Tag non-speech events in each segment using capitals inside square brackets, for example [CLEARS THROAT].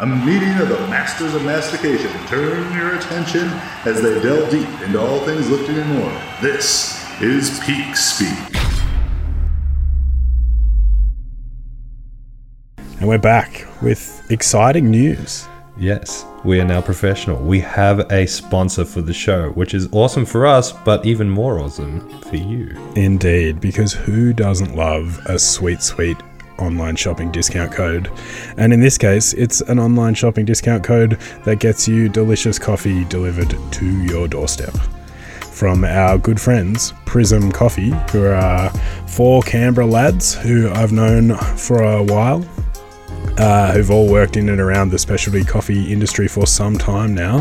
A meeting of the masters of mastication. Turn your attention as they delve deep into all things lifting and more. This is Peak Speak. And we're back with exciting news. Yes, we are now professional. We have a sponsor for the show, which is awesome for us, but even more awesome for you. Indeed, because who doesn't love a sweet, sweet online shopping discount code? And in this case, it's an online shopping discount code that gets you delicious coffee delivered to your doorstep. From our good friends, Prism Coffee, who are four Canberra lads who I've known for a while uh, who've all worked in and around the specialty coffee industry for some time now,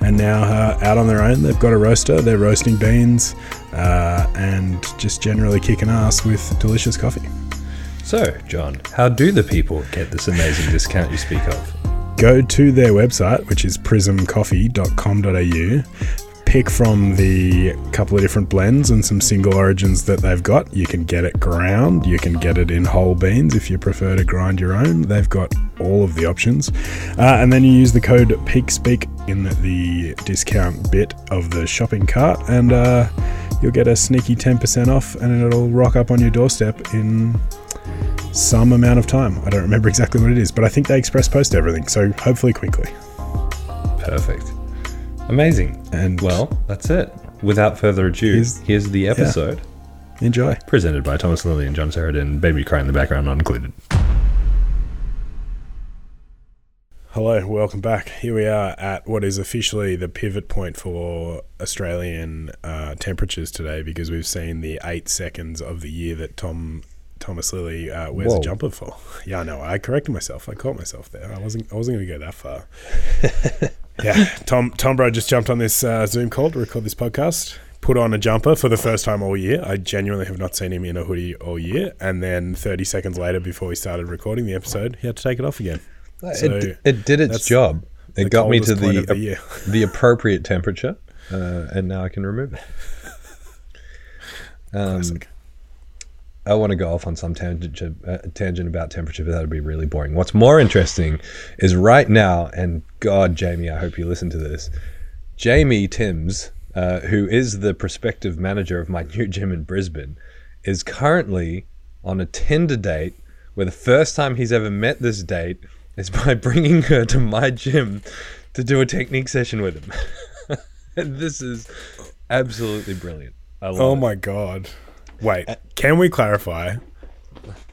and now uh, out on their own. They've got a roaster, they're roasting beans, uh, and just generally kicking ass with delicious coffee. So, John, how do the people get this amazing discount you speak of? Go to their website, which is prismcoffee.com.au. Pick from the couple of different blends and some single origins that they've got. You can get it ground, you can get it in whole beans if you prefer to grind your own. They've got all of the options. Uh, and then you use the code PEAKSPEAK in the discount bit of the shopping cart, and uh, you'll get a sneaky 10% off, and it'll rock up on your doorstep in some amount of time. I don't remember exactly what it is, but I think they express post everything, so hopefully quickly. Perfect. Amazing. And Well, that's it. Without further ado, Here's- here's, the episode enjoy. presented by Thomas Lilly and John Sheridan. Baby cry in the background not included. Hello, welcome back. Here we are at what is officially the pivot point for Australian uh, temperatures today because we've seen the eight seconds of the year that Tom Thomas Lilly uh, wears a jumper for. [LAUGHS] Yeah, no, I corrected myself. I caught myself there. I wasn't. I wasn't going to go that far. [LAUGHS] yeah, Tom Tom Bro just jumped on this uh, Zoom call to record this podcast. Put on a jumper for the first time all year. I genuinely have not seen him in a hoodie all year. And then 30 seconds later, before we started recording the episode, he had to take it off again. So, it, it did its job. It got me to the the year. the appropriate temperature, uh, and now I can remove it. [LAUGHS] Um, Classic. I want to go off on some tangent, uh, tangent about temperature, but that would be really boring. What's more interesting is right now, and God, Jamie, I hope you listen to this. Jamie Timms, uh, who is the prospective manager of my [LAUGHS] new gym in Brisbane, is currently on a Tinder date where the first time he's ever met this date is by [LAUGHS] bringing her to my gym to do a technique session with him. [LAUGHS] and this is absolutely brilliant. I love Oh it. my god. Wait, uh, can we clarify?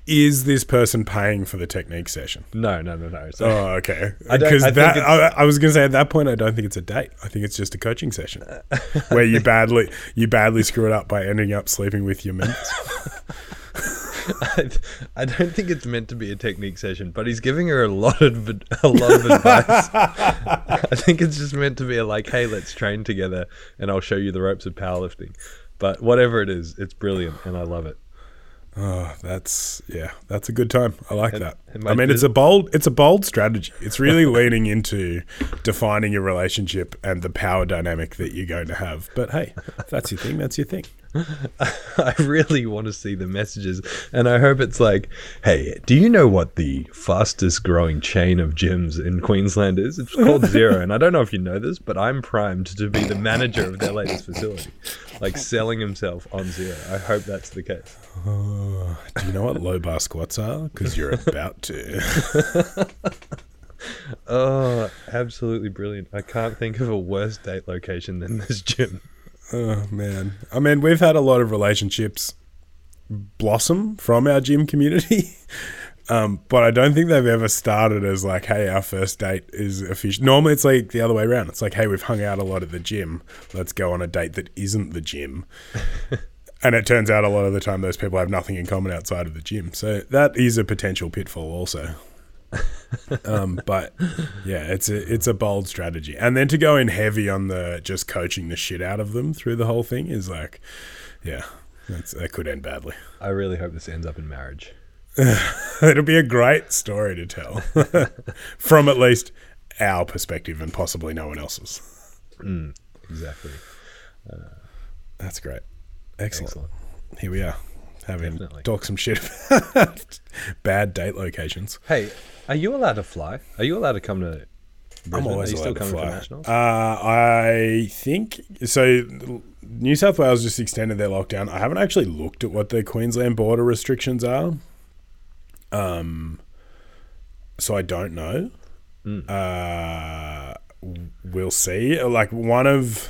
Is this person paying for the technique session? No, no, no, no. So, Oh, okay. [LAUGHS] Because I that, I, I was going to say at that point, I don't think it's a date. I think it's just a coaching session [LAUGHS] where you badly you badly screw it up by ending up sleeping with your members. I, [LAUGHS] I don't think it's meant to be a technique session, but he's giving her a lot of a lot of advice. I think it's just meant to be a like, hey, let's train together, and I'll show you the ropes of powerlifting. But whatever it is, it's brilliant, and I love it. Oh, that's yeah, that's a good time. I like And- that. I mean, it's a bold, it's a bold strategy. It's really leaning into defining your relationship and the power dynamic that you're going to have. But hey, if that's your thing. That's your thing. [LAUGHS] I really want to see the messages, and I hope it's like, hey, do you know what the fastest growing chain of gyms in Queensland is? It's called [LAUGHS] Zero, and I don't know if you know this, but I'm primed to be the manager of their latest facility, like selling himself on Zero. I hope that's the case. [SIGHS] Do you know what low bar squats are? Because you're about to. [LAUGHS] Oh, absolutely brilliant! I can't think of a worse date location than this gym. Oh man, I mean, we've had a lot of relationships blossom from our gym community. [LAUGHS] Um, but I don't think they've ever started as like, hey, our first date is official. Normally, it's like the other way around. It's like, hey, we've hung out a lot at the gym. Let's go on a date that isn't the gym. [LAUGHS] and it turns out a lot of the time those people have nothing in common outside of the gym. So that is a potential pitfall, also. Um, but yeah, it's a it's a bold strategy, and then to go in heavy on the just coaching the shit out of them through the whole thing is like, yeah, that's, that could end badly. I really hope this ends up in marriage. [LAUGHS] It'll be a great story to tell [LAUGHS] from at least our perspective and possibly no one else's. Exactly. That's great. Excellent. Excellent. Here we are, having Definitely. talk some shit [LAUGHS] about bad date locations. Hey, are you allowed to fly? Are you allowed to come to Brisbane? I'm always are you still allowed to coming fly. for nationals? Uh, I think so. New South Wales just extended their lockdown. I haven't actually looked at what their Queensland border restrictions are. Um, so I don't know. Uh, we'll see. Like one of,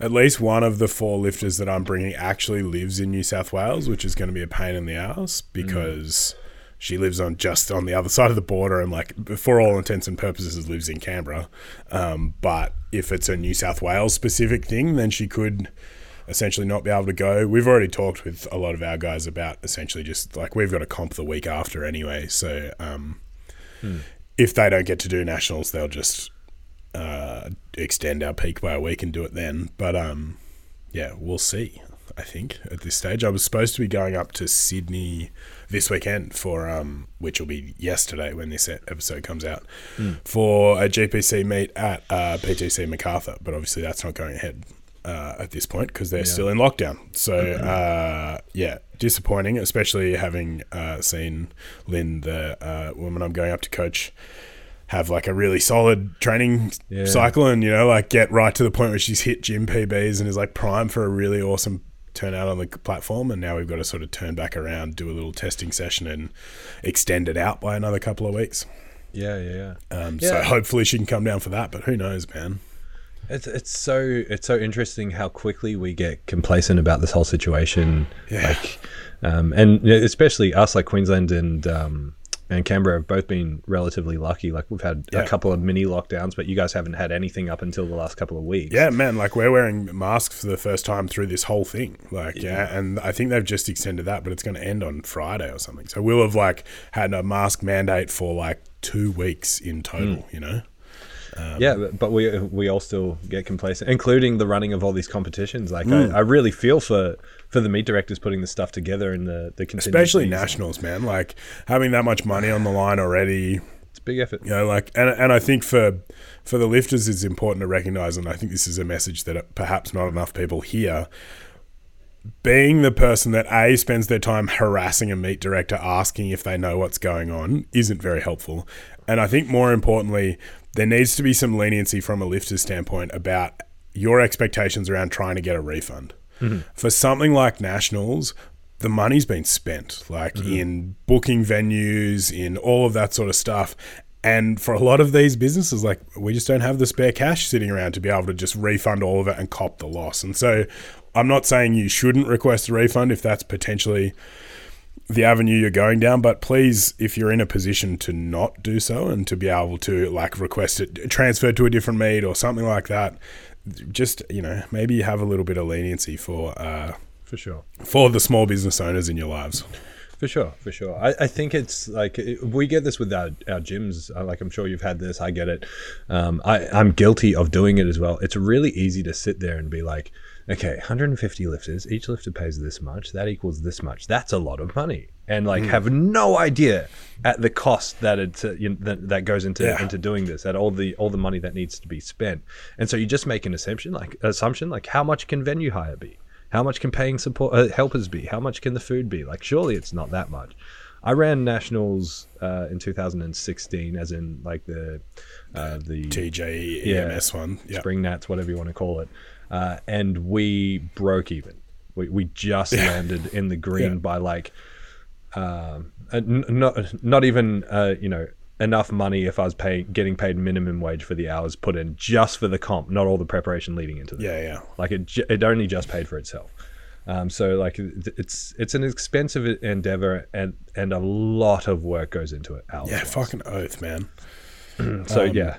at least one of the four lifters that I'm bringing actually lives in New South Wales, which is going to be a pain in the ass because she lives on just on the other side of the border and like for all intents and purposes lives in Canberra. Um, but if it's a New South Wales specific thing, then she could essentially not be able to go. We've already talked with a lot of our guys about essentially just like we've got a comp the week after anyway. So um, if they don't get to do nationals, they'll just uh, extend our peak by a week and do it then. But um, yeah, we'll see. I think at this stage, I was supposed to be going up to Sydney this weekend for um, which will be yesterday when this episode comes out for a GPC meet at uh, PTC Macarthur, but obviously that's not going ahead uh, at this point because they're still in lockdown. So uh, yeah, disappointing, especially having uh, seen Lynn, the uh, woman I'm going up to coach, have like a really solid training Yeah. cycle and you know like get right to the point where she's hit gym PBs and is like prime for a really awesome turnout on the platform and now we've got to sort of turn back around do a little testing session and extend it out by another couple of weeks yeah, yeah, yeah. um, so hopefully she can come down for that but who knows man It's it's so it's so interesting how quickly we get complacent about this whole situation. Yeah. Like, um, and especially us, like Queensland and um, and Canberra, have both been relatively lucky. Like we've had Yeah. a couple of mini lockdowns, but you guys haven't had anything up until the last couple of weeks. Yeah, man, like we're wearing masks for the first time through this whole thing. Like, yeah, and I think they've just extended that, but it's going to end on Friday or something. So we'll have like had a mask mandate for like two weeks in total, you know? yeah, but, but we we all still get complacent, including the running of all these competitions. Like Mm. I, I really feel for for the meet directors putting the stuff together and the the Especially nationals, man. Like having that much money on the line already, It's a big effort. you know, like, and, and I think for for the lifters, it's important to recognize, and I think this is a message that perhaps not enough people hear. Being the person that a spends their time harassing a meet director, asking if they know what's going on, isn't very helpful. And I think more importantly, there needs to be some leniency from a lifter's standpoint about your expectations around trying to get a refund. Mm-hmm. For something like nationals, the money's been spent, like mm-hmm. in booking venues, in all of that sort of stuff. And for a lot of these businesses, like we just don't have the spare cash sitting around to be able to just refund all of it and cop the loss. And so I'm not saying you shouldn't request a refund if that's potentially the avenue you're going down, but please, if you're in a position to not do so and to be able to like request it transferred to a different meet or something like that, just you know maybe you have a little bit of leniency for uh, For sure. for the small business owners in your lives. For sure, for sure. I, I think it's like it- we get this with our, our gyms. Uh, Like I'm sure you've had this. I get it. Um, I, I'm guilty of doing it as well. It's really easy to sit there and be like, okay, 150 lifters. Each lifter pays this much. That equals this much. That's a lot of money. And like have no idea at the cost that it uh, you know, that, that goes into Yeah. into doing this. At all the all the money that needs to be spent. And so you just make an assumption like assumption like how much can venue hire be? How much can paying support uh, helpers be? How much can the food be? Like, surely it's not that much. I ran nationals uh, in 2016, as in like the uh, the TJ Yeah. EMS one, yeah, spring nats, whatever you want to call it, uh, and we broke even. We, we just landed in the [LAUGHS] green Yeah. by like um, uh, not not even uh, you know enough money if I was paying getting paid minimum wage for the hours put in just for the comp, not all the preparation leading into that. yeah, yeah. Like it, it only just paid for itself. Um, so like it's it's an expensive endeavor and and a lot of work goes into it. Yeah, fucking oath, man. [CLEARS THROAT] So um, yeah,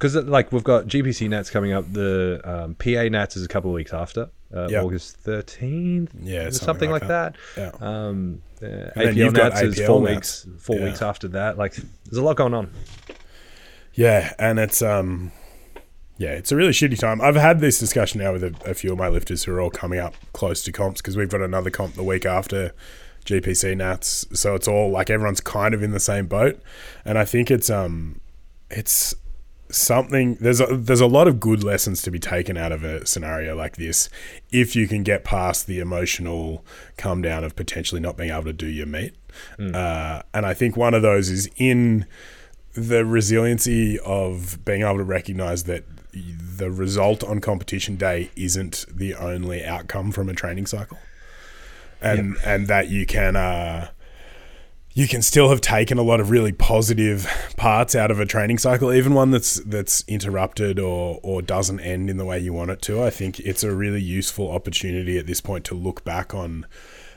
because like we've got GPC Nats coming up. The um, PA Nats is a couple of weeks after uh, Yep. August thirteenth. Yeah, something, something like like that. Yeah. Um, uh, APL Nats is four Nats. weeks. Four Yeah. weeks after that. Like there's a lot going on. Yeah, and it's um, yeah, it's a really shitty time. I've had this discussion now with a, a few of my lifters who are all coming up close to comps because we've got another comp the week after GPC Nats, so it's all like everyone's kind of in the same boat, and I think it's um, it's something there's a, there's a lot of good lessons to be taken out of a scenario like this if you can get past the emotional come down of potentially not being able to do your meet uh, and i think one of those is in the resiliency of being able to recognize that the result on competition day isn't the only outcome from a training cycle. And and that you can uh you can still have taken a lot of really positive parts out of a training cycle, even one that's that's interrupted or or doesn't end in the way you want it to. I think it's a really useful opportunity at this point to look back on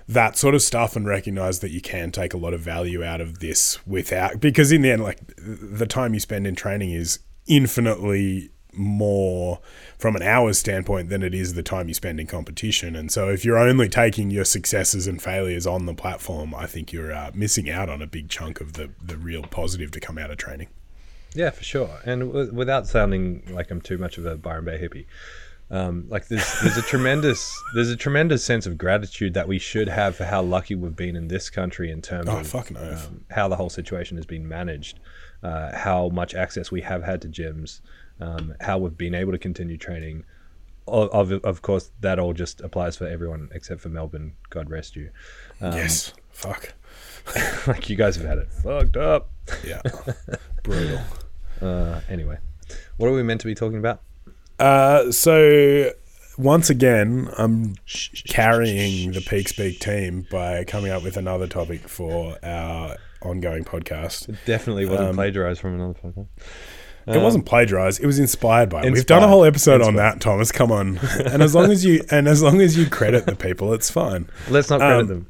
that sort of stuff and recognize that you can take a lot of value out of this without because in the end like the time you spend in training is infinitely more from an hours standpoint than it is the time you spend in competition. And so, if you're only taking your successes and failures on the platform, I think you're uh, missing out on a big chunk of the the real positive to come out of training. Yeah, for sure. And w- without sounding like I'm too much of a Byron Bay hippie, um, like there's there's a tremendous there's a tremendous sense of gratitude that we should have for how lucky we've been in this country in terms Oh, of um, how the whole situation has been managed, uh, how much access we have had to gyms, um, how we've been able to continue training. Of, of, of course, that all just applies for everyone except for Melbourne. God rest you. Um, yes, fuck, [LAUGHS] like you guys have had it fucked up. yeah, [LAUGHS] brutal. Uh, anyway, what are we meant to be talking about? Uh, so once again, I'm carrying the Peak Speak team by coming up with another topic for our ongoing podcast. It Definitely wasn't Um, plagiarized from another podcast. It wasn't plagiarized. It was inspired by. We've done a whole episode on that, Thomas. Come on, [LAUGHS] and as long as you and as long as you credit the people, it's fine. Let's not credit Um, them.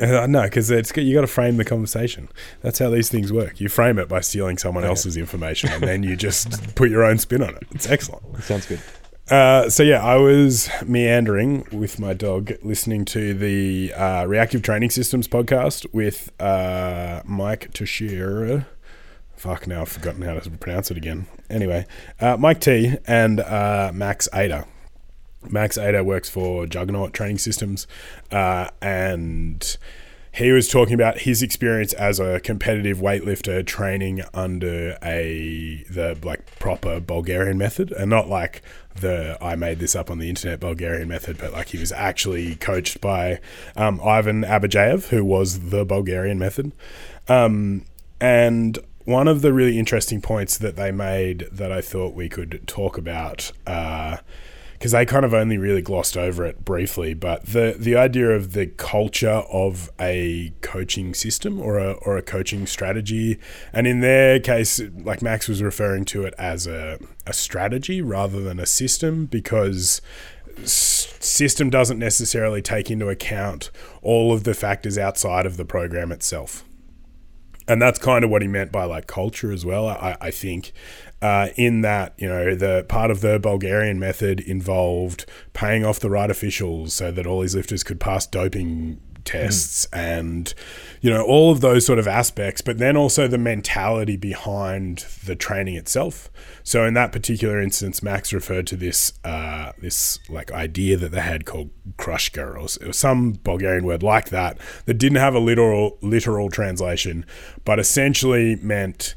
Uh, no, because it's you got to frame the conversation. That's how these things work. You frame it by stealing someone else's information, and then you just [LAUGHS] put your own spin on it. It's excellent. Sounds good. Uh, so yeah, I was meandering with my dog, listening to the uh, Reactive Training Systems podcast with uh, Mike Teixeira. Fuck, now I've forgotten how to pronounce it again. Anyway, uh, Mike T and uh, Max Aita. Max Aita works for Juggernaut Training Systems, uh, and he was talking about his experience as a competitive weightlifter training under a the like proper Bulgarian method, and not like the I made this up on the internet Bulgarian method, but like he was actually coached by um, Ivan Abadjiev, who was the Bulgarian method, um, and one of the really interesting points that they made that I thought we could talk about. Uh, because they kind of only really glossed over it briefly, but the the idea of the culture of a coaching system or a or a coaching strategy, and in their case, like Max was referring to it as a a strategy rather than a system because system doesn't necessarily take into account all of the factors outside of the program itself and that's kind of what he meant by like culture as well. I, I think uh, in that you know the part of the Bulgarian method involved paying off the right officials so that all these lifters could pass doping tests and you know all of those sort of aspects but then also the mentality behind the training itself so in that particular instance max referred to this uh, this like idea that they had called krushka or s- or some bulgarian word like that that didn't have a literal literal translation but essentially meant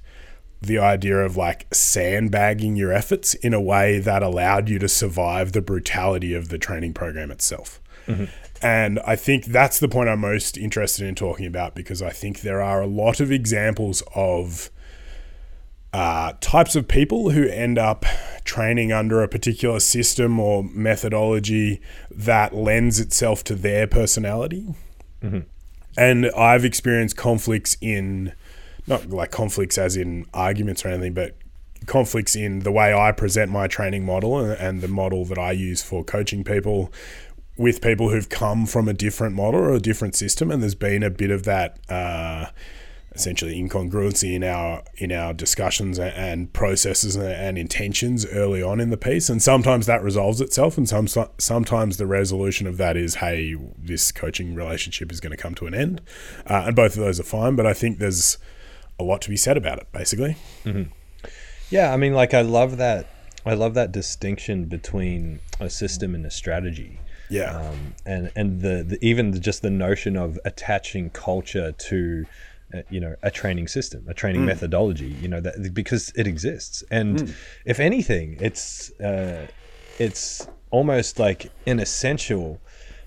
the idea of like sandbagging your efforts in a way that allowed you to survive the brutality of the training program itself. And I think that's the point I'm most interested in talking about because I think there are a lot of examples of uh, types of people who end up training under a particular system or methodology that lends itself to their personality. And I've experienced conflicts in, not like conflicts as in arguments or anything, but conflicts in the way I present my training model and, and the model that I use for coaching people with people who've come from a different model or a different system. And there's been a bit of that uh, essentially incongruency in our in our discussions and processes and, intentions early on in the piece, and sometimes that resolves itself, and some sometimes the resolution of that is, hey, this coaching relationship is going to come to an end, uh, and both of those are fine. But I think there's a lot to be said about it, basically. Yeah, I mean, like I love that. I love that distinction between a system and a strategy. Yeah. um, and and the, the even the, just the notion of attaching culture to uh, you know a training system a training methodology you know that because it exists and if anything it's uh, it's almost like an essential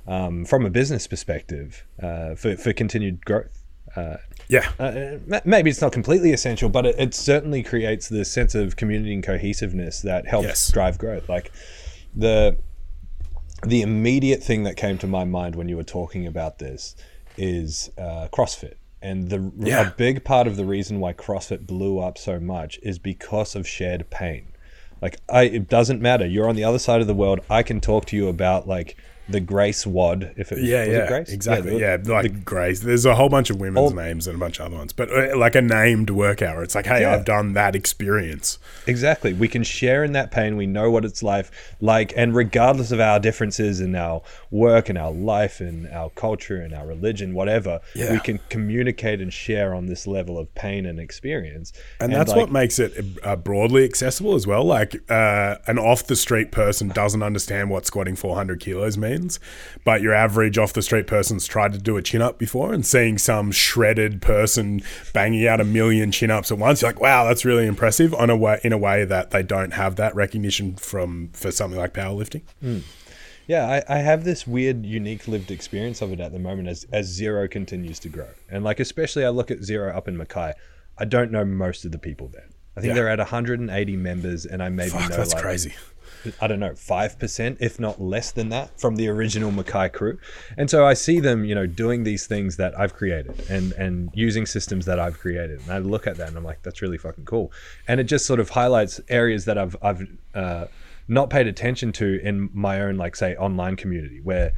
um, from a business perspective uh, for, for continued growth uh, yeah. uh, maybe it's not completely essential, but it, it certainly creates the sense of community and cohesiveness that helps Yes. drive growth. Like the the immediate thing that came to my mind when you were talking about this is uh, CrossFit. And the Yeah. a big part of the reason why CrossFit blew up so much is because of shared pain. Like I, it doesn't matter. You're on the other side of the world. I can talk to you about like the Grace WOD. If it Yeah, was it yeah, Grace? exactly. the- Yeah, like the, Grace. There's a whole bunch of women's All- names and a bunch of other ones, but uh, like a named workout. Where it's like, hey, Yeah. I've done that experience. Exactly. We can share in that pain. We know what it's like, like, and regardless of our differences in our work and our life and our culture and our religion, whatever, Yeah. we can communicate and share on this level of pain and experience. And, that's like, what makes it uh, broadly accessible as well. Like uh, an off the street person doesn't understand what squatting 400 kilos means, but your average off the street person's tried to do a chin up before and seeing some shredded person banging out a million chin ups at once, you're like, wow, that's really impressive. On a way, in a way that they don't have that recognition from for something like powerlifting. Hmm. Yeah, I, I have this weird, unique lived experience of it at the moment as, as Zero continues to grow. And like, especially I look at Zero up in Mackay, I don't know most of the people there. I think Yeah. they're at 180 members, and I maybe Fuck, know that's like crazy. I don't know, five percent, if not less than that, from the original Mackay crew. And so I see them, you know, doing these things that I've created and and using systems that I've created. And I look at that and I'm like, that's really fucking cool. And it just sort of highlights areas that I've I've uh, not paid attention to in my own, like say, online community where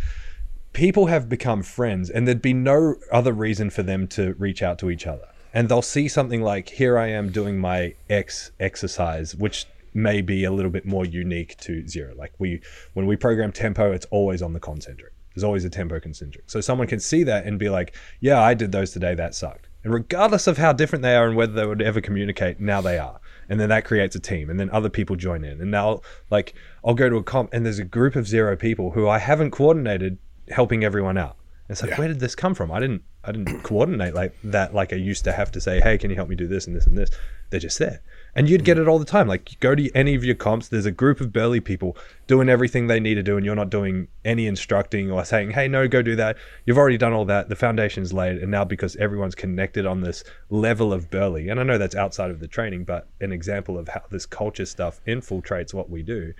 people have become friends and there'd be no other reason for them to reach out to each other and they'll see something like here i am doing my x exercise which may be a little bit more unique to zero like we when we program tempo it's always on the concentric. There's always a tempo concentric. So someone can see that and be like yeah i did those today. That sucked. And regardless of how different they are and whether they would ever communicate now they are. And then that creates a team. And then other people join in. And now like i'll go to a comp and there's a group of zero people who i haven't coordinated helping everyone out it's like Yeah. where did this come from? I didn't i didn't [CLEARS THROAT] coordinate like that like i used to have to say hey can you help me do this and this and this? They're just there. And you'd get it all the time. Like go to any of your comps there's a group of Burley people doing everything they need to do and you're not doing any instructing or saying hey no go do that. You've already done all that. The foundation's laid and now because everyone's connected on this level of Burley and i know that's outside of the training but an example of how this culture stuff infiltrates what we do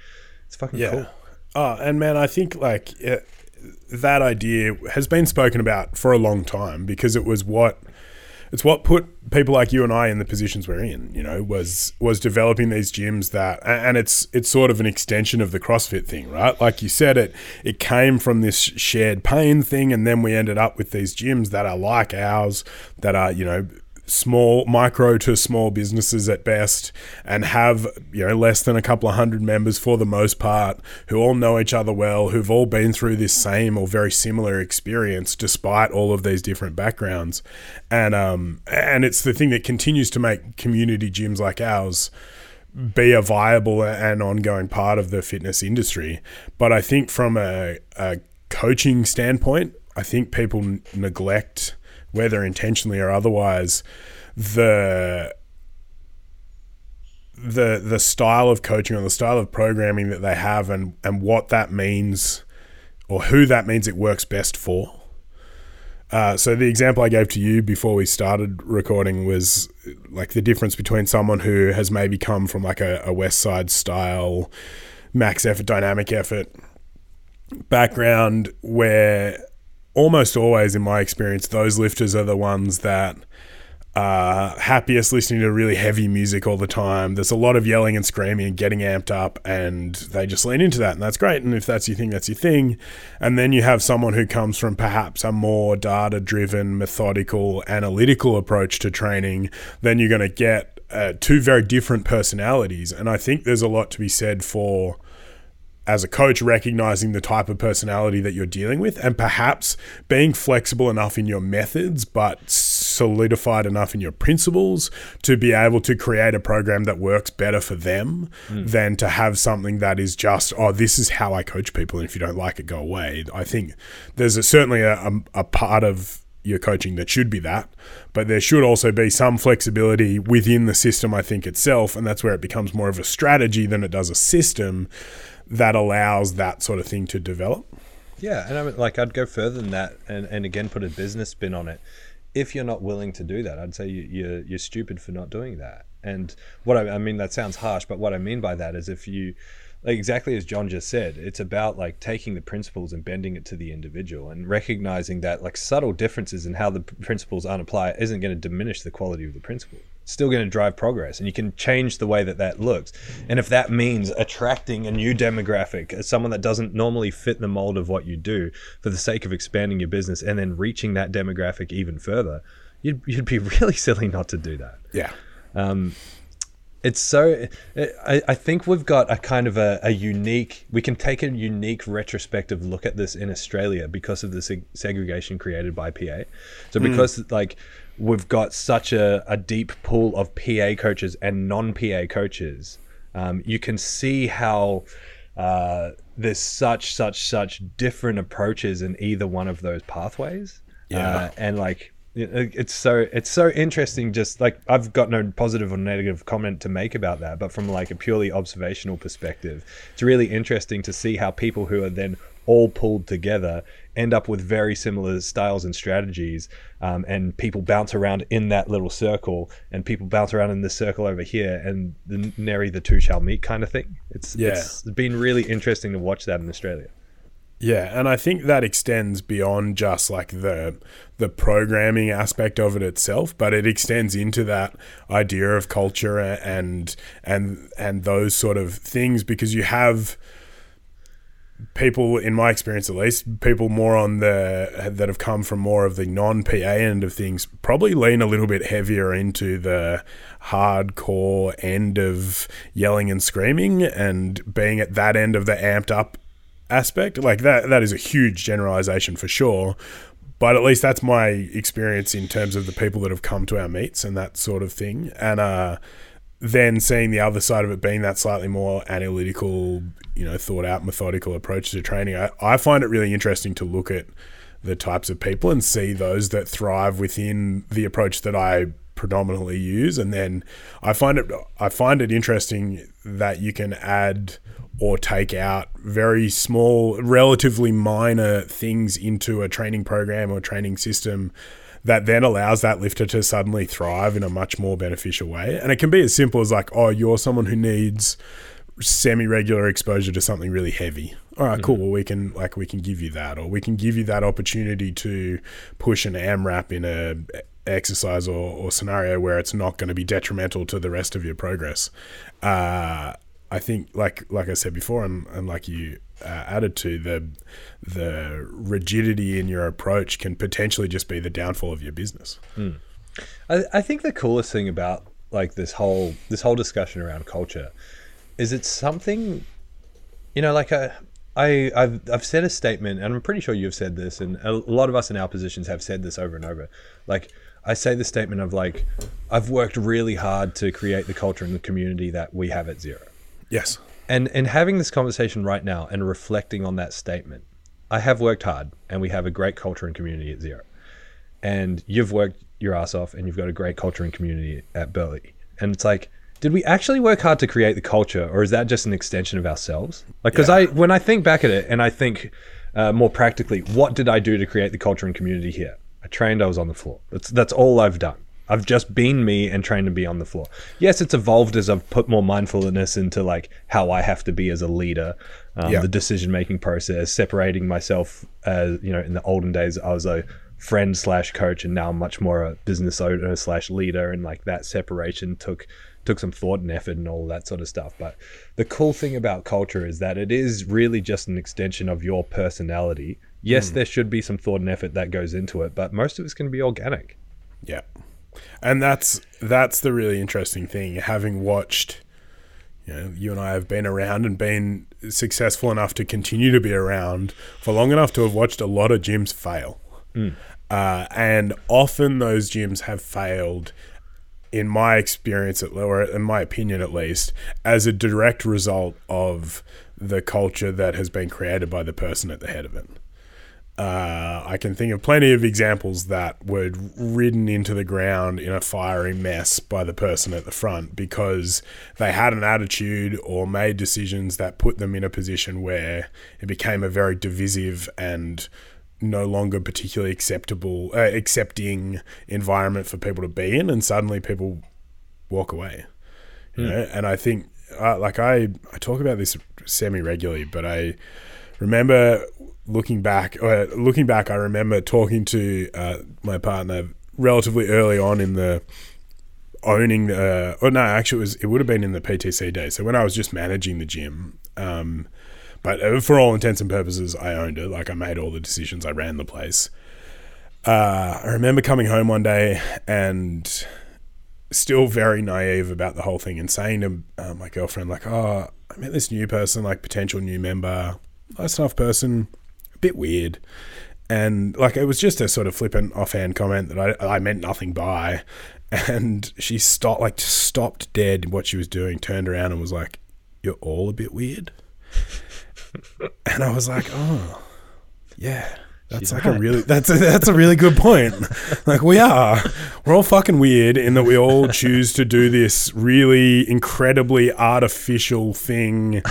it's fucking Yeah. cool. Oh, and man, I think like uh that idea has been spoken about for a long time because it was what it's what put people like you and I in the positions we're in. You know, was was developing these gyms that, and it's it's sort of an extension of the CrossFit thing, right? Like you said, it it came from this shared pain thing, and then we ended up with these gyms that are like ours, that are you know small micro to small businesses at best and have you know less than a couple of hundred members for the most part who all know each other well who've all been through this same or very similar experience despite all of these different backgrounds and um and it's the thing that continues to make community gyms like ours be a viable and ongoing part of the fitness industry. But I think from a, a coaching standpoint, I think people neglect, whether intentionally or otherwise, the the the style of coaching or the style of programming that they have and and what that means or who that means it works best for. Uh, so the example I gave to you before we started recording was like the difference between someone who has maybe come from like a, a Westside style max effort, dynamic effort background, where almost always, in my experience, those lifters are the ones that uh, happiest listening to really heavy music all the time. There's a lot of yelling and screaming and getting amped up, and they just lean into that, and that's great. And if that's your thing, that's your thing. And then you have someone who comes from perhaps a more data driven, methodical, analytical approach to training, then you're going to get uh, two very different personalities. And I think there's a lot to be said for as a coach, recognizing the type of personality that you're dealing with and perhaps being flexible enough in your methods, but solidified enough in your principles to be able to create a program that works better for them mm. than to have something that is just, oh, this is how I coach people. And if you don't like it, go away. I think there's a, certainly a, a, a part of your coaching that should be that, but there should also be some flexibility within the system, I think, itself. And that's where it becomes more of a strategy than it does a system that allows that sort of thing to develop. Yeah, and I mean, like I'd go further than that, and, and again put a business spin on it. If you're not willing to do that, I'd say you, you're you're stupid for not doing that. And what I, I mean, that sounds harsh, but what I mean by that is if you like exactly as John just said, it's about like taking the principles and bending it to the individual and recognizing that like subtle differences in how the principles aren't apply isn't going to diminish the quality of the principle. Still going to drive progress and you can change the way that that looks. And if that means attracting a new demographic, someone that doesn't normally fit the mold of what you do for the sake of expanding your business and then reaching that demographic even further, you'd, you'd be [LAUGHS] really silly not to do that. Yeah. Um, it's so I, I think we've got a kind of a, a, unique we can take a unique retrospective look at this in australia because of the seg- segregation created by pa so hmm. because mm. like we've got such a, a deep pool of pa coaches and non-pa coaches um, you can see how uh, there's such such such different approaches in either one of those pathways yeah. Uh, and like it's so it's so interesting just like i've got no positive or negative comment to make about that but from like a purely observational perspective it's really interesting to see how people who are then all pulled together end up with very similar styles and strategies um, and people bounce around in that little circle and people bounce around in this circle over here and the nary the two shall meet kind of thing it's yeah. it's been really interesting to watch that in australia yeah, and I think that extends beyond just like the the programming aspect of it itself, but it extends into that idea of culture and and and those sort of things because you have people in my experience at least people more on the that have come from more of the non-PA end of things probably lean a little bit heavier into the hardcore end of yelling and screaming and being at that end of the amped up aspect. Like that that is a huge generalization for sure. But at least that's my experience in terms of the people that have come to our meets and that sort of thing. And uh, then seeing the other side of it being that slightly more analytical, you know, thought out, methodical approach to training, I, I find it really interesting to look at the types of people and see those that thrive within the approach that I predominantly use. And then I find it I find it interesting that you can add or take out very small, relatively minor things into a training program or training system that then allows that lifter to suddenly thrive in a much more beneficial way. And it can be as simple as like, oh, you're someone who needs semi-regular exposure to something really heavy. All right, mm-hmm. cool. Well, we can like we can give you that, or we can give you that opportunity to push an AMRAP in a exercise or, or scenario where it's not going to be detrimental to the rest of your progress. Uh, I think, like like I said before, and, and like you uh, added to the the rigidity in your approach can potentially just be the downfall of your business. Mm. I, I think the coolest thing about like this whole this whole discussion around culture is it's something, you know, like a. I, I've, I've said a statement, and I'm pretty sure you've said this, and a lot of us in our positions have said this over and over. Like, I say the statement of like, I've worked really hard to create the culture and the community that we have at zero Yes. And and having this conversation right now and reflecting on that statement, I have worked hard and we have a great culture and community at Zero, And you've worked your ass off and you've got a great culture and community at Burley. And it's like, did we actually work hard to create the culture or is that just an extension of ourselves? Like, because yeah. I, when I think back at it and I think uh, more practically, what did I do to create the culture and community here? I trained, I was on the floor. That's, that's all I've done. I've just been me and trained to be on the floor. Yes, it's evolved as I've put more mindfulness into like how I have to be as a leader, um, yeah. the decision making process, separating myself as you know. In the olden days, I was a friend slash coach and now I'm much more a business owner slash leader and like that separation took took some thought and effort and all that sort of stuff but the cool thing about culture is that it is really just an extension of your personality yes there should be some thought and effort that goes into it but most of it's going to be organic Yeah. And that's that's the really interesting thing. Having watched, you know, you and I have been around and been successful enough to continue to be around for long enough to have watched a lot of gyms fail. Uh, and often those gyms have failed, in my experience, at- or in my opinion at least, as a direct result of the culture that has been created by the person at the head of it. Uh, I can think of plenty of examples that were ridden into the ground in a fiery mess by the person at the front because they had an attitude or made decisions that put them in a position where it became a very divisive and no longer particularly acceptable, uh, accepting environment for people to be in, and suddenly people walk away. You know, and I think, uh, like I, I talk about this semi regularly, but I remember looking back uh, looking back i remember talking to uh, my partner relatively early on in the owning uh, oh no actually it was it would have been in the ptc days. So when i was just managing the gym um, but uh, for all intents and purposes i owned it. Like i made all the decisions. I ran the place. Uh, i remember coming home one day and still very naive about the whole thing and saying to uh, my girlfriend like oh i met this new person like potential new member nice enough person bit weird and like it was just a sort of flippant offhand comment that I, I meant nothing by and she stopped like just stopped dead in what she was doing turned around and was like you're all a bit weird and i was like oh yeah that's She's like right. a really that's a, that's a really good point. [LAUGHS] Like we are, we're all fucking weird in that we all choose to do this really incredibly artificial thing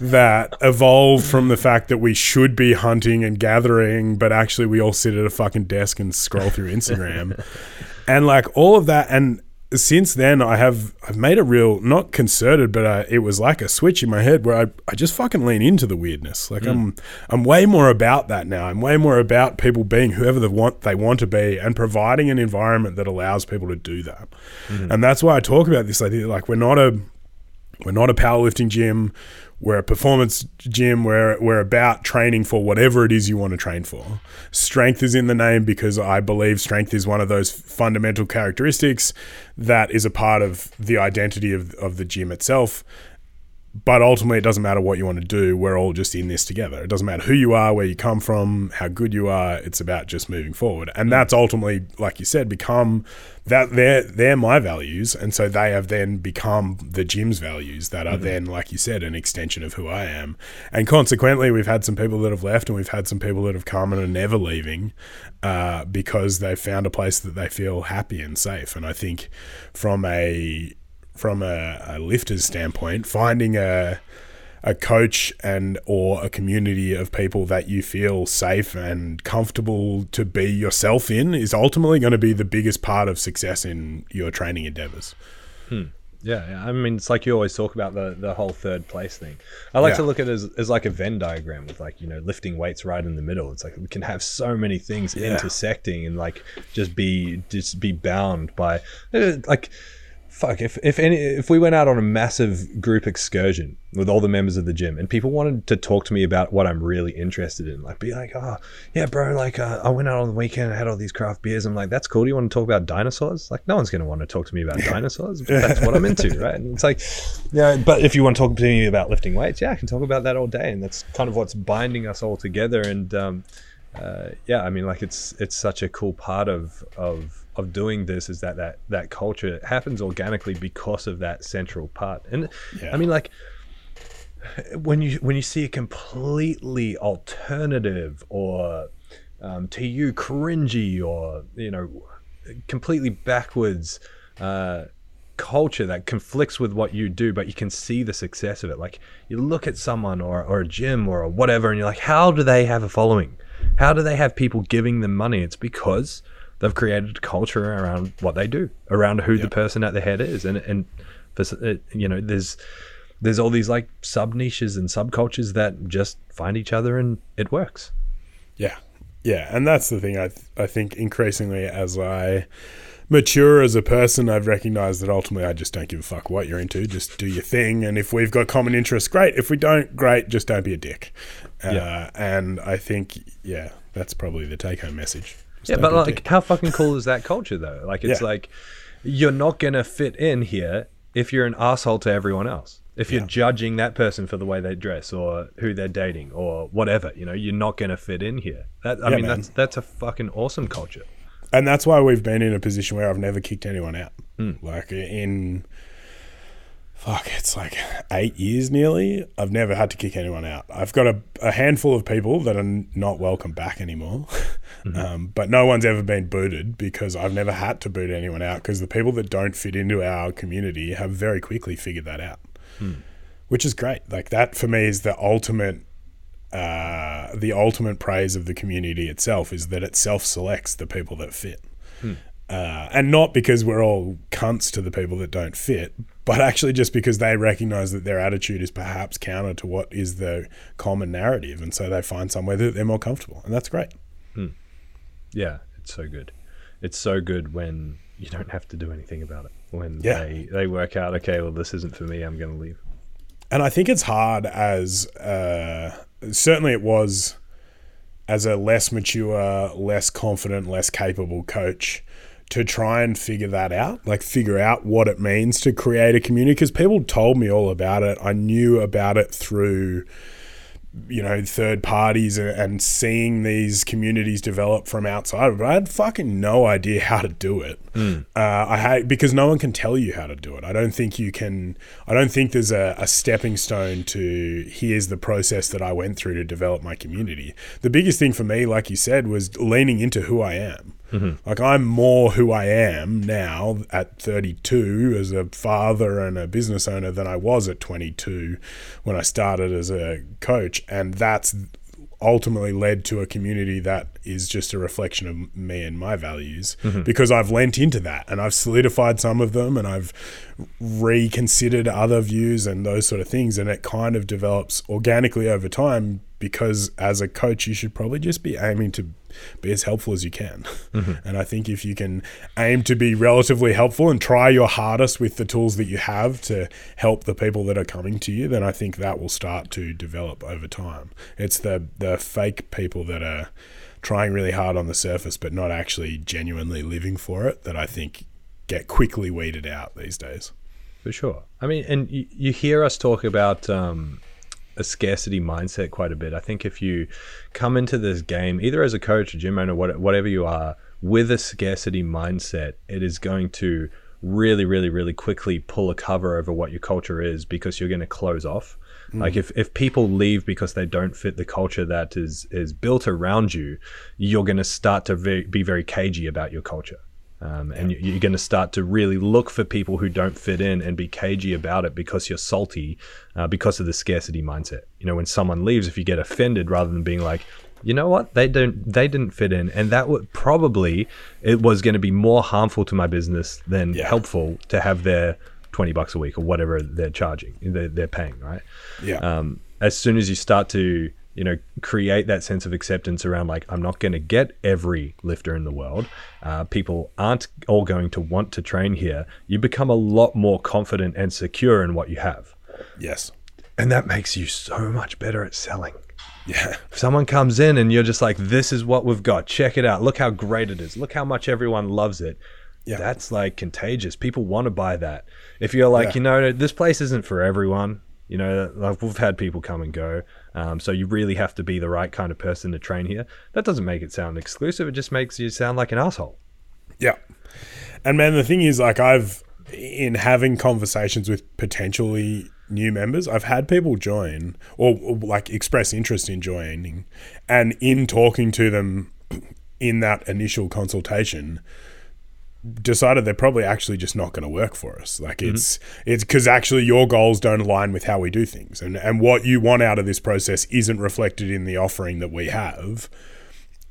that evolved from the fact that we should be hunting and gathering, but actually we all sit at a fucking desk and scroll through Instagram, [LAUGHS] and like all of that. And since then, I have I've made a real not concerted, but uh, it was like a switch in my head where I, I just fucking lean into the weirdness. Like I'm I'm way more about that now. I'm way more about people being whoever they want they want to be and providing an environment that allows people to do that. And that's why I talk about this idea. Like we're not a we're not a powerlifting gym. We're a performance gym. We're, we're about training for whatever it is you want to train for. Strength is in the name because I believe strength is one of those fundamental characteristics that is a part of the identity of, of the gym itself. But ultimately, it doesn't matter what you want to do. We're all just in this together. It doesn't matter who you are, where you come from, how good you are. It's about just moving forward, and that's ultimately, like you said, become that they're they're my values, and so they have then become the gym's values that are then, like you said, an extension of who I am. And consequently, we've had some people that have left, and we've had some people that have come and are never leaving uh, because they've found a place that they feel happy and safe. And I think from a from a, a lifter's standpoint, finding a a coach and or a community of people that you feel safe and comfortable to be yourself in is ultimately going to be the biggest part of success in your training endeavors. Yeah, yeah. I mean, it's like you always talk about the, the whole third place thing. I like Yeah. to look at it as, as like a Venn diagram with like, you know, lifting weights right in the middle. It's like we can have so many things Yeah. intersecting and like just be just be bound by uh, like fuck if if any if we went out on a massive group excursion with all the members of the gym and people wanted to talk to me about what I'm really interested in like be like oh yeah bro like uh, I went out on the weekend I had all these craft beers. I'm like that's cool. Do you want to talk about dinosaurs? Like no one's going to want to talk to me about [LAUGHS] dinosaurs. But that's what I'm into right? And it's like yeah but if you want to talk to me about lifting weights yeah I can talk about that all day. And that's kind of what's binding us all together. And um, uh, yeah, I mean, like it's it's such a cool part of of of doing this is that that that culture happens organically because of that central part. And Yeah. I mean, like when you when you see a completely alternative or um, to you cringy or you know completely backwards uh, culture that conflicts with what you do, but you can see the success of it. Like you look at someone or, or a gym or whatever, and you're like, how do they have a following? How do they have people giving them money? It's because they've created culture around what they do, around who the person at the head is, and and for, you know, there's there's all these like sub niches and subcultures that just find each other and it works. Yeah. Yeah, and that's the thing. I th- I think increasingly as I mature as a person, I've recognized that ultimately I just don't give a fuck what you're into. Just do your thing, and if we've got common interests, great. If we don't, great. Just don't be a dick. Uh, Yeah. And I think, yeah, that's probably the take-home message. Yeah, but like, how fucking cool is that culture though? Like, it's Yeah. like you're not gonna fit in here if you're an asshole to everyone else. If you're Yeah. judging that person for the way they dress or who they're dating or whatever, you know, you're not gonna fit in here. That I Yeah, mean, man. that's that's a fucking awesome culture. and that's why we've been in a position where I've never kicked anyone out. Hmm. Like in fuck, it's like eight years nearly. I've never had to kick anyone out. I've got a, a handful of people that are not welcome back anymore, [LAUGHS] Mm-hmm. [LAUGHS] um, but no one's ever been booted because I've never had to boot anyone out because the people that don't fit into our community have very quickly figured that out, Hmm. which is great. Like that for me is the ultimate uh, the ultimate praise of the community itself is that it self selects the people that fit. Uh, and not because we're all cunts to the people that don't fit, but actually just because they recognize that their attitude is perhaps counter to what is the common narrative. And so they find somewhere that they're more comfortable. And that's great. Yeah, it's so good. It's so good when you don't have to do anything about it. When Yeah. they they work out, okay, well, this isn't for me. I'm gonna leave. And I think it's hard as uh, certainly it was as a less mature, less confident, less capable coach to try and figure that out, like figure out what it means to create a community. Because people told me all about it. I knew about it through you know third parties and, seeing these communities develop from outside but i had fucking no idea [LAUGHS] how to do it. Uh, i had because no one can tell you how to do it. I don't think you can i don't think there's a, a stepping stone to here's the process that i went through to develop my community. The biggest thing for me like you said was leaning into who i am Mm-hmm. like I'm more who I am now at 32 as a father and a business owner than I was at 22 when I started as a coach, and that's ultimately led to a community that is just a reflection of me and my values mm-hmm. because I've lent into that and I've solidified some of them and I've reconsidered other views and those sort of things. And it kind of develops organically over time because as a coach you should probably just be aiming to be as helpful as you can. And i think if you can aim to be relatively helpful and try your hardest with the tools that you have to help the people that are coming to you then i think that will start to develop over time. It's the the fake people that are trying really hard on the surface but not actually genuinely living for it that i think get quickly weeded out these days. For sure. I mean, and you, you hear us talk about um, a scarcity mindset quite a bit. I think if you come into this game, either as a coach or gym owner, whatever you are, with a scarcity mindset, it is going to really, really, really quickly pull a cover over what your culture is because you're going to close off. Like mm. if, if people leave because they don't fit the culture that is is built around you, you're going to start to ve- be very cagey about your culture. Um, and you- you're going to start to really look for people who don't fit in and be cagey about it because you're salty uh, because of the scarcity mindset. You know, when someone leaves, if you get offended rather than being like, you know what, they don't, they didn't fit in, and that would probably it was going to be more harmful to my business than Yeah. helpful to have their twenty bucks a week or whatever they're charging, they're, they're paying, right? yeah um, as soon as you start to you know create that sense of acceptance around like i'm not going to get every lifter in the world. Uh, people aren't all going to want to train here. You become a lot more confident and secure in what you have. Yes. And that makes you so much better at selling. Yeah. If someone comes in and you're just like this is what we've got. Check it out. Look how great it is. Look how much everyone loves it. Yeah. that's like contagious. People want to buy that. If you're like Yeah. you know this place isn't for everyone you know like we've had people come and go um, so you really have to be the right kind of person to train here that doesn't make it sound exclusive it just makes you sound like an asshole Yeah. And man, the thing is, like, I've, in having conversations with potentially new members, I've had people join or, or, like express interest in joining. And in talking to them in that initial consultation, decided they're probably actually just not going to work for us. Like mm-hmm. it's it's because actually your goals don't align with how we do things, and and what you want out of this process isn't reflected in the offering that we have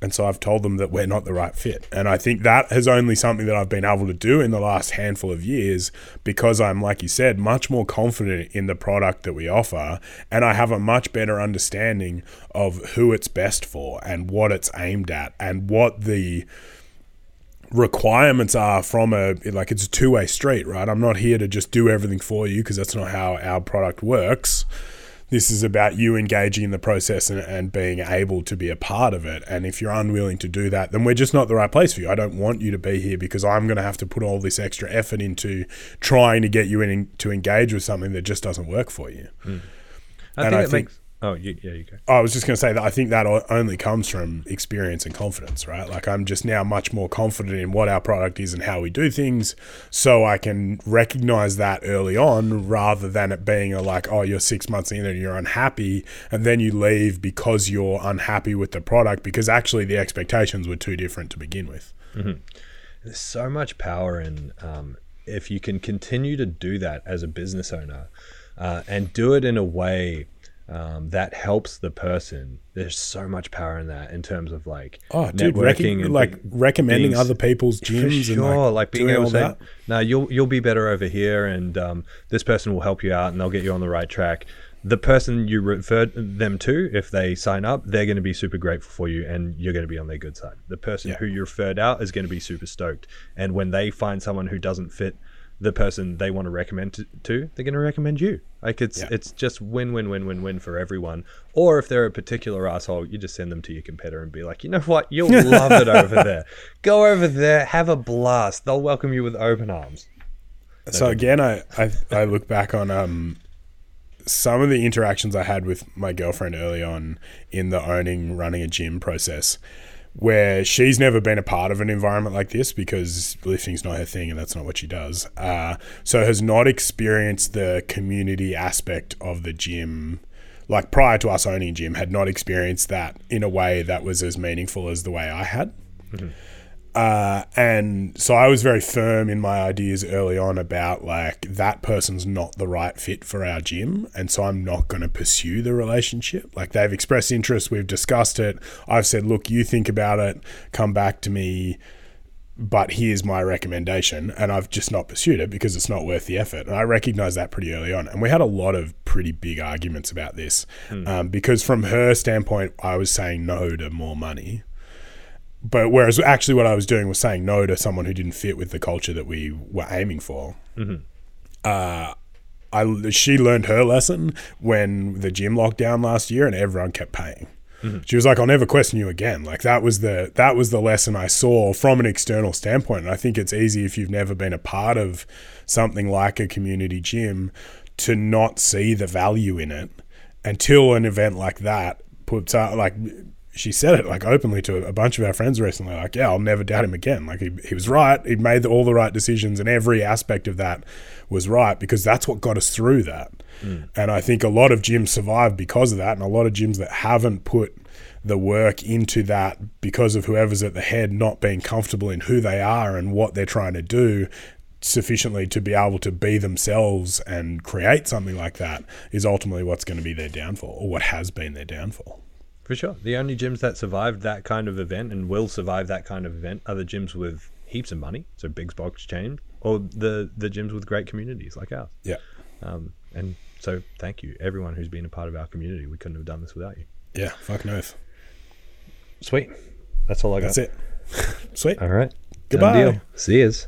And so I've told them that we're not the right fit. And I think that has only something that I've been able to do in the last handful of years because I'm, like you said, much more confident in the product that we offer. And I have a much better understanding of who it's best for and what it's aimed at and what the requirements are from a like it's a two-way street right? I'm not here to just do everything for you because that's not how our product works. This is about you engaging in the process and, and being able to be a part of it. And if you're unwilling to do that then we're just not the right place for you. I don't want you to be here because i'm going to have to put all this extra effort into trying to get you in to engage with something that just doesn't work for you. Hmm. I And think I think- makes. Oh, you, yeah, you go. I was just going to say that I think that only comes from experience and confidence, right? Like I'm just now much more confident in what our product is and how we do things, so I can recognize that early on rather than it being a like, oh, you're six months in and you're unhappy, and then you leave because you're unhappy with the product because actually the expectations were too different to begin with. There's so much power in um, if you can continue to do that as a business owner uh, and do it in a way um, that helps the person. There's so much power in that in terms of like Oh, dude, rec- [LAUGHS] and like recommending being- other people's for gyms sure, and like, like, being able to say. "No, you'll you'll be better over here, and um, this person will help you out, and they'll get you on the right track." The person you referred them to, if they sign up, they're going to be super grateful for you, and you're going to be on their good side. The person Yeah. who you referred out is going to be super stoked, and when they find someone who doesn't fit the person they want to recommend to, to they're going to recommend you. Like it's Yeah. it's just win win win win win for everyone. Or if they're a particular asshole, you just send them to your competitor and be like, you know what, you'll [LAUGHS] love it over there. Go over there, have a blast. They'll welcome you with open arms. So again, I, I I look back on um some of the interactions I had with my girlfriend early on in the owning running a gym process, where she's never been a part of an environment like this because lifting's not her thing and that's not what she does. Uh, so has not experienced the community aspect of the gym. Like prior to us owning gym, had not experienced that in a way that was as meaningful as the way I had. Uh, and so I was very firm in my ideas early on about like that person's not the right fit for our gym, and so I'm not going to pursue the relationship. Like they've expressed interest, we've discussed it. I've said, look, you think about it, come back to me, but here's my recommendation, and I've just not pursued it because it's not worth the effort. And I recognized that pretty early on, and we had a lot of pretty big arguments about this um, because from her standpoint, I was saying no to more money but whereas actually what I was doing was saying no to someone who didn't fit with the culture that we were aiming for. Uh, I she learned her lesson when the gym locked down last year and everyone kept paying. She was like, "I'll never question you again." Like that was the that was the lesson I saw from an external standpoint. And I think it's easy if you've never been a part of something like a community gym to not see the value in it until an event like that puts out like she said it like openly to a bunch of our friends recently like yeah i'll never doubt him again. Like he, he was right. He made all the right decisions and every aspect of that was right because that's what got us through that. Hmm. And i think a lot of gyms survive because of that and a lot of gyms that haven't put the work into that because of whoever's at the head not being comfortable in who they are and what they're trying to do sufficiently to be able to be themselves and create something like that is ultimately what's going to be their downfall or what has been their downfall. For sure. The only gyms that survived that kind of event and will survive that kind of event are the gyms with heaps of money, so big box chain, or the the gyms with great communities like ours. Yeah. Um, and so thank you everyone who's been a part of our community. We couldn't have done this without you. Yeah. Fuck oath. Sweet. That's all I got. That's it. [LAUGHS] Sweet. All right. Goodbye. See yous.